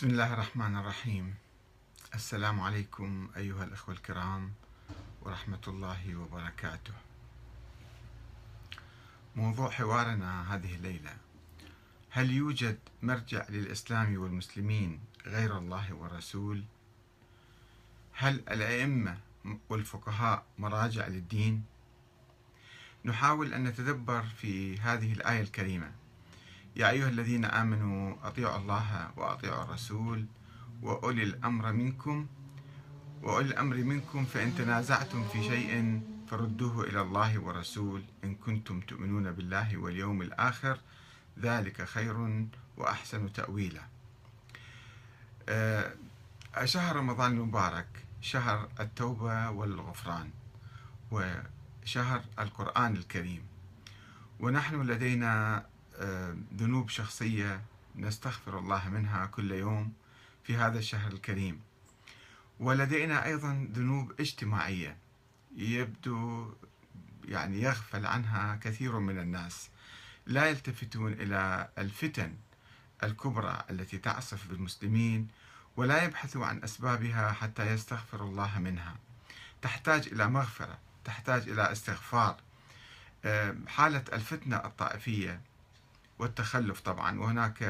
بسم الله الرحمن الرحيم السلام عليكم أيها الأخوة الكرام ورحمة الله وبركاته موضوع حوارنا هذه الليلة هل يوجد مرجع للإسلام والمسلمين غير الله والرسول؟ هل الأئمة والفقهاء مراجع للدين؟ نحاول أن نتدبر في هذه الآية الكريمة يا أيها الذين آمنوا أطيعوا الله وأطيعوا الرسول وأولي الأمر منكم. وأولي الأمر منكم فإن تنازعتم في شيء فردوه إلى الله والرسول إن كنتم تؤمنون بالله واليوم الآخر ذلك خير وأحسن تأويلا. آه، شهر رمضان المبارك شهر التوبة والغفران وشهر القرآن الكريم. ونحن لدينا ذنوب شخصية نستغفر الله منها كل يوم في هذا الشهر الكريم. ولدينا أيضا ذنوب اجتماعية يبدو يعني يغفل عنها كثير من الناس. لا يلتفتون إلى الفتن الكبرى التي تعصف بالمسلمين ولا يبحثوا عن أسبابها حتى يستغفر الله منها. تحتاج إلى مغفرة تحتاج إلى استغفار. حالة الفتنة الطائفية والتخلف طبعا. وهناك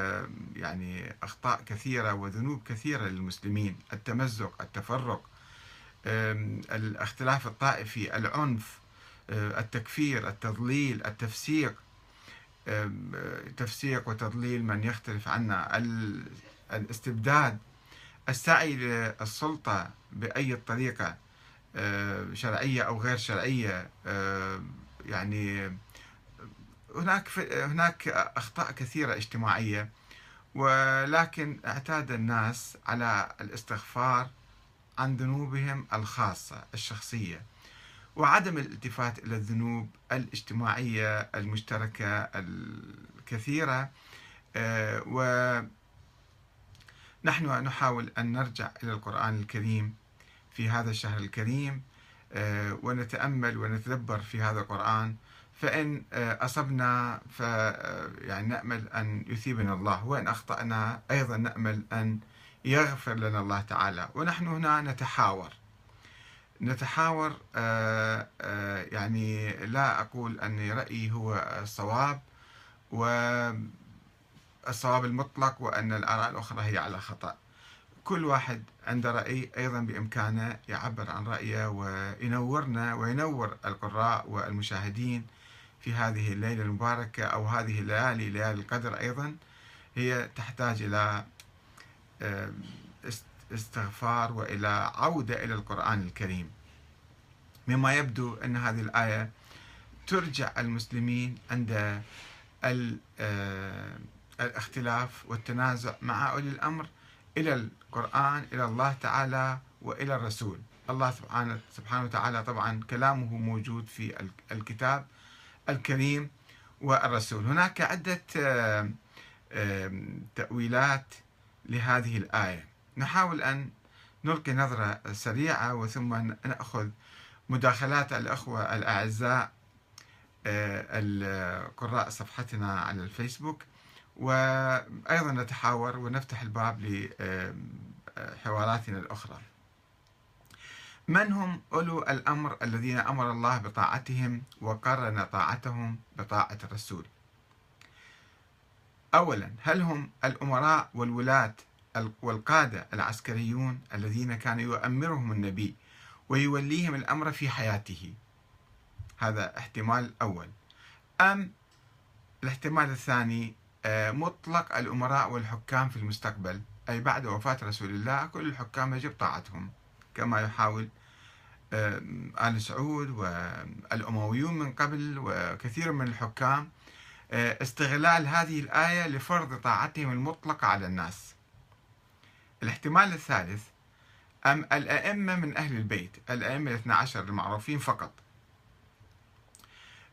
يعني أخطاء كثيرة وذنوب كثيرة للمسلمين. التمزق التفرق الاختلاف الطائفي العنف التكفير التضليل التفسيق تفسيق وتضليل من يختلف عنا الاستبداد السعي للسلطة بأي طريقة شرعية أو غير شرعية يعني هناك هناك أخطاء كثيرة اجتماعية ولكن اعتاد الناس على الاستغفار عن ذنوبهم الخاصة الشخصية وعدم الالتفات إلى الذنوب الاجتماعية المشتركة الكثيرة آه، ونحن نحاول أن نرجع إلى القرآن الكريم في هذا الشهر الكريم آه، ونتأمل ونتدبر في هذا القرآن فإن آه، أصبنا ف آه، نأمل أن يثيبنا الله وإن أخطأنا أيضا نأمل أن يغفر لنا الله تعالى. ونحن هنا نتحاور. نتحاور آه، يعني لا أقول أن رأيي هو الصواب والصواب المطلق وأن الآراء الأخرى هي على خطأ. كل واحد عنده رأي أيضا بإمكانه يعبر عن رأيه وينورنا وينور القراء والمشاهدين. في هذه الليلة المباركة أو هذه الليالي ليالي القدر أيضا هي تحتاج إلى استغفار وإلى عودة إلى القرآن الكريم. مما يبدو أن هذه الآية ترجع المسلمين عند الاختلاف والتنازع مع أولي الأمر إلى القرآن إلى الله تعالى وإلى الرسول. الله سبحانه سبحانه وتعالى طبعا كلامه موجود في الكتاب. الكريم والرسول. هناك عدة تأويلات لهذه الآية. نحاول أن نلقي نظرة سريعة وثم نأخذ مداخلات الأخوة الأعزاء القراء صفحتنا على الفيسبوك. وأيضا نتحاور ونفتح الباب لحواراتنا الأخرى. من هم أولو الأمر الذين أمر الله بطاعتهم وقرن طاعتهم بطاعة الرسول؟ أولا هل هم الأمراء والولاة والقادة العسكريون الذين كان يؤمرهم النبي ويوليهم الأمر في حياته؟ هذا احتمال أول. أم الاحتمال الثاني آه، مطلق الأمراء والحكام في المستقبل أي بعد وفاة رسول الله كل الحكام يجب طاعتهم. كما يحاول آه، آل سعود والأمويون من قبل وكثير من الحكام آه، استغلال هذه الآية لفرض طاعتهم المطلقة على الناس. الاحتمال الثالث أم الأئمة من أهل البيت الأئمة الاثنى عشر المعروفين فقط.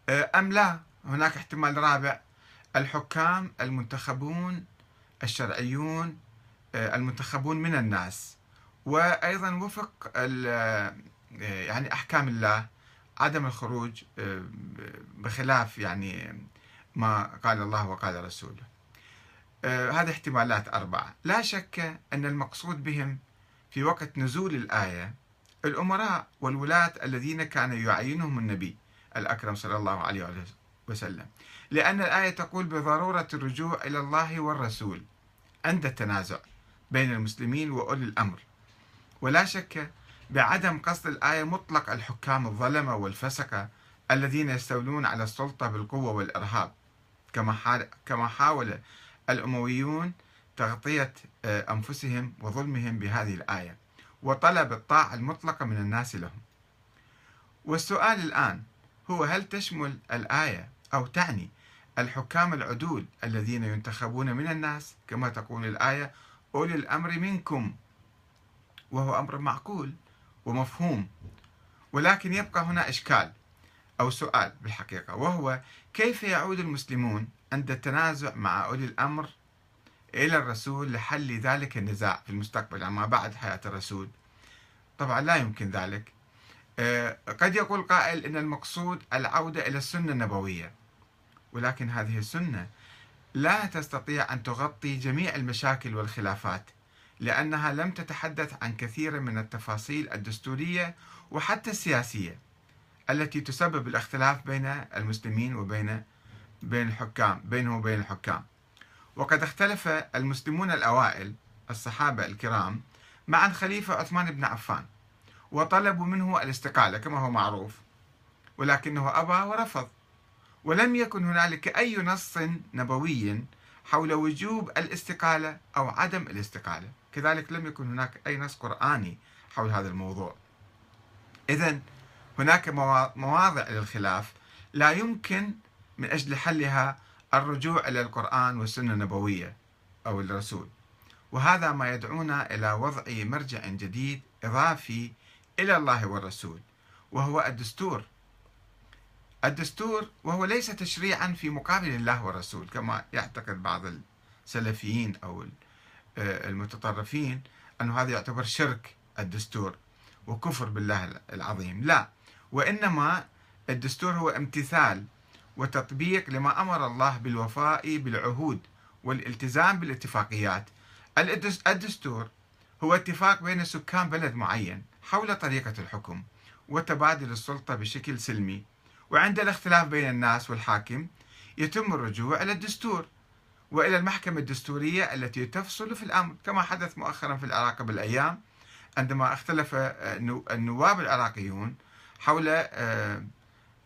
آه، أم لا؟ هناك احتمال رابع الحكام المنتخبون الشرعيون المنتخبون من الناس. وأيضا وفق يعني أحكام الله عدم الخروج بخلاف يعني ما قال الله وقال رسوله. آه، هذه احتمالات أربعة. لا شك أن المقصود بهم في وقت نزول الآية الأمراء والولاة الذين كان يعينهم النبي الأكرم صلى الله عليه وسلم. لأن الآية تقول بضرورة الرجوع إلى الله والرسول عند التنازع بين المسلمين وأولي الأمر. ولا شك بعدم قصد الآية مطلق الحكام الظلمة والفسقة الذين يستولون على السلطة بالقوة والإرهاب. كما حاول الأمويون تغطية آه، أنفسهم وظلمهم بهذه الآية وطلب الطاعة المطلقة من الناس لهم. والسؤال الآن هو هل تشمل الآية أو تعني الحكام العدول الذين ينتخبون من الناس؟ كما تقول الآية أولي الأمر منكم. وهو أمر معقول ومفهوم. ولكن يبقى هنا إشكال أو سؤال بالحقيقة وهو كيف يعود المسلمون عند التنازع مع أولي الأمر إلى الرسول لحل ذلك النزاع في المستقبل يعني ما بعد حياة الرسول؟ طبعا لا يمكن ذلك. آه، قد يقول قائل إن المقصود العودة إلى السنة النبوية ولكن هذه السنة لا تستطيع أن تغطي جميع المشاكل والخلافات. لأنها لم تتحدث عن كثير من التفاصيل الدستورية وحتى السياسية التي تسبب الاختلاف بين المسلمين وبين بين الحكام بينه وبين الحكام. وقد اختلف المسلمون الأوائل الصحابة الكرام مع الخليفة عثمان بن عفان وطلبوا منه الاستقالة كما هو معروف ولكنه أبى ورفض. ولم يكن هنالك أي نص نبوي حول وجوب الاستقالة أو عدم الاستقالة. كذلك لم يكن هناك أي نص قرآني حول هذا الموضوع. إذا هناك مواضع للخلاف لا يمكن من أجل حلها الرجوع إلى القرآن والسنة النبوية أو الرسول. وهذا ما يدعونا إلى وضع مرجع جديد إضافي إلى الله والرسول وهو الدستور. الدستور وهو ليس تشريعا في مقابل الله والرسول كما يعتقد بعض السلفيين أو المتطرفين أنه هذا يعتبر شرك الدستور وكفر بالله العظيم. لا وإنما الدستور هو امتثال وتطبيق لما أمر الله بالوفاء بالعهود والالتزام بالاتفاقيات. الدستور هو اتفاق بين سكان بلد معين حول طريقة الحكم وتبادل السلطة بشكل سلمي وعند الاختلاف بين الناس والحاكم يتم الرجوع إلى الدستور. وإلى المحكمة الدستورية التي تفصل في الأمر كما حدث مؤخرا في العراق بالأيام عندما اختلف النواب العراقيون حول آه،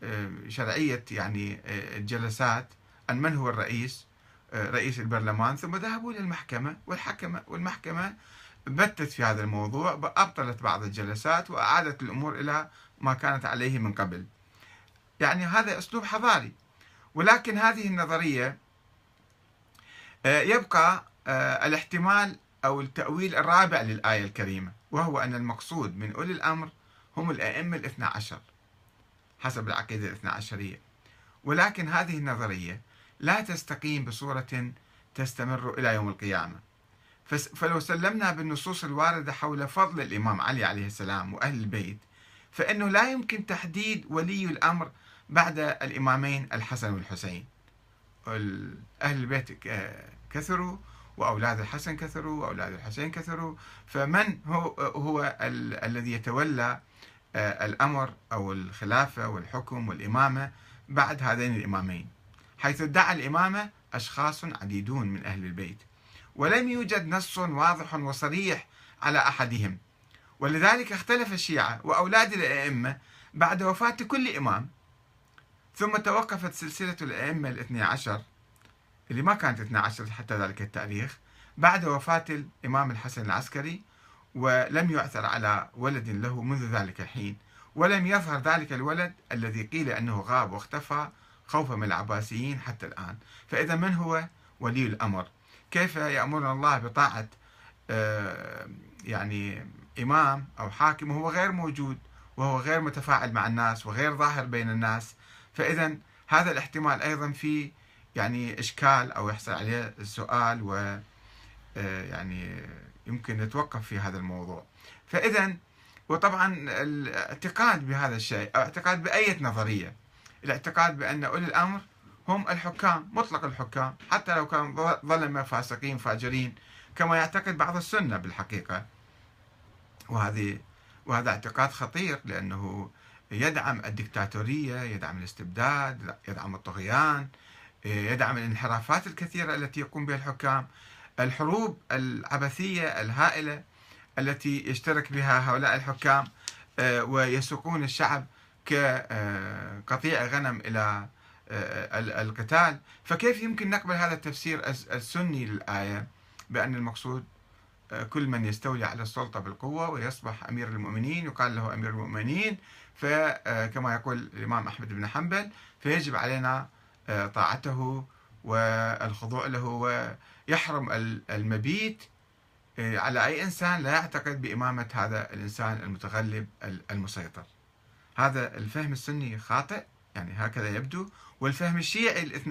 آه، شرعية يعني آه، الجلسات عن من هو الرئيس رئيس البرلمان ثم ذهبوا للمحكمة والحكمة والمحكمة بتت في هذا الموضوع أبطلت بعض الجلسات وأعادت الأمور إلى ما كانت عليه من قبل. يعني هذا أسلوب حضاري ولكن هذه النظرية يبقى الاحتمال أو التأويل الرابع للآية الكريمة وهو أن المقصود من أولي الأمر هم الأئمة الاثنى عشر حسب العقيدة الاثنى عشرية. ولكن هذه النظرية لا تستقيم بصورة تستمر إلى يوم القيامة. فلو سلمنا بالنصوص الواردة حول فضل الإمام علي عليه السلام وأهل البيت فإنه لا يمكن تحديد ولي الأمر بعد الإمامين الحسن والحسين. أهل البيت كثروا وأولاد الحسن كثروا وأولاد الحسين كثروا. فمن هو, هو ال الذي يتولى آه، الأمر أو الخلافة والحكم والإمامة بعد هذين الإمامين. حيث ادعى الإمامة أشخاص عديدون من أهل البيت ولم يوجد نص واضح وصريح على أحدهم. ولذلك اختلف الشيعة وأولاد الأئمة بعد وفاة كل إمام. ثم توقفت سلسلة الأئمة الاثني عشر اللي ما كانت 12 حتى ذلك التاريخ بعد وفاة الإمام الحسن العسكري ولم يعثر على ولد له منذ ذلك الحين ولم يظهر ذلك الولد الذي قيل أنه غاب واختفى خوفا من العباسيين حتى الآن. فإذا من هو ولي الأمر؟ كيف يأمرنا الله بطاعة آه، يعني إمام أو حاكم وهو غير موجود وهو غير متفاعل مع الناس وغير ظاهر بين الناس؟ فإذا هذا الاحتمال أيضا في يعني إشكال أو يحصل عليه السؤال و آه، يعني يمكن نتوقف في هذا الموضوع. فإذا وطبعا الاعتقاد بهذا الشيء اعتقاد بأية نظرية الاعتقاد بأن أولي الأمر هم الحكام مطلق الحكام حتى لو كانوا ظلمة فاسقين فاجرين كما يعتقد بعض السنة بالحقيقة. وهذه وهذا اعتقاد خطير لأنه يدعم الدكتاتورية يدعم الاستبداد يدعم الطغيان يدعم الانحرافات الكثيرة التي يقوم بها الحكام الحروب العبثية الهائلة التي يشترك بها هؤلاء الحكام آه، ويسوقون الشعب كقطيع غنم إلى القتال. فكيف يمكن نقبل هذا التفسير السني للآية بأن المقصود كل من يستولي على السلطة بالقوة ويصبح أمير المؤمنين يقال له أمير المؤمنين فكما يقول الإمام أحمد بن حنبل فيجب علينا طاعته والخضوع له ويحرم المبيت. على أي إنسان لا يعتقد بإمامة هذا الإنسان المتغلب المسيطر. هذا الفهم السني خاطئ يعني هكذا يبدو. والفهم الشيعي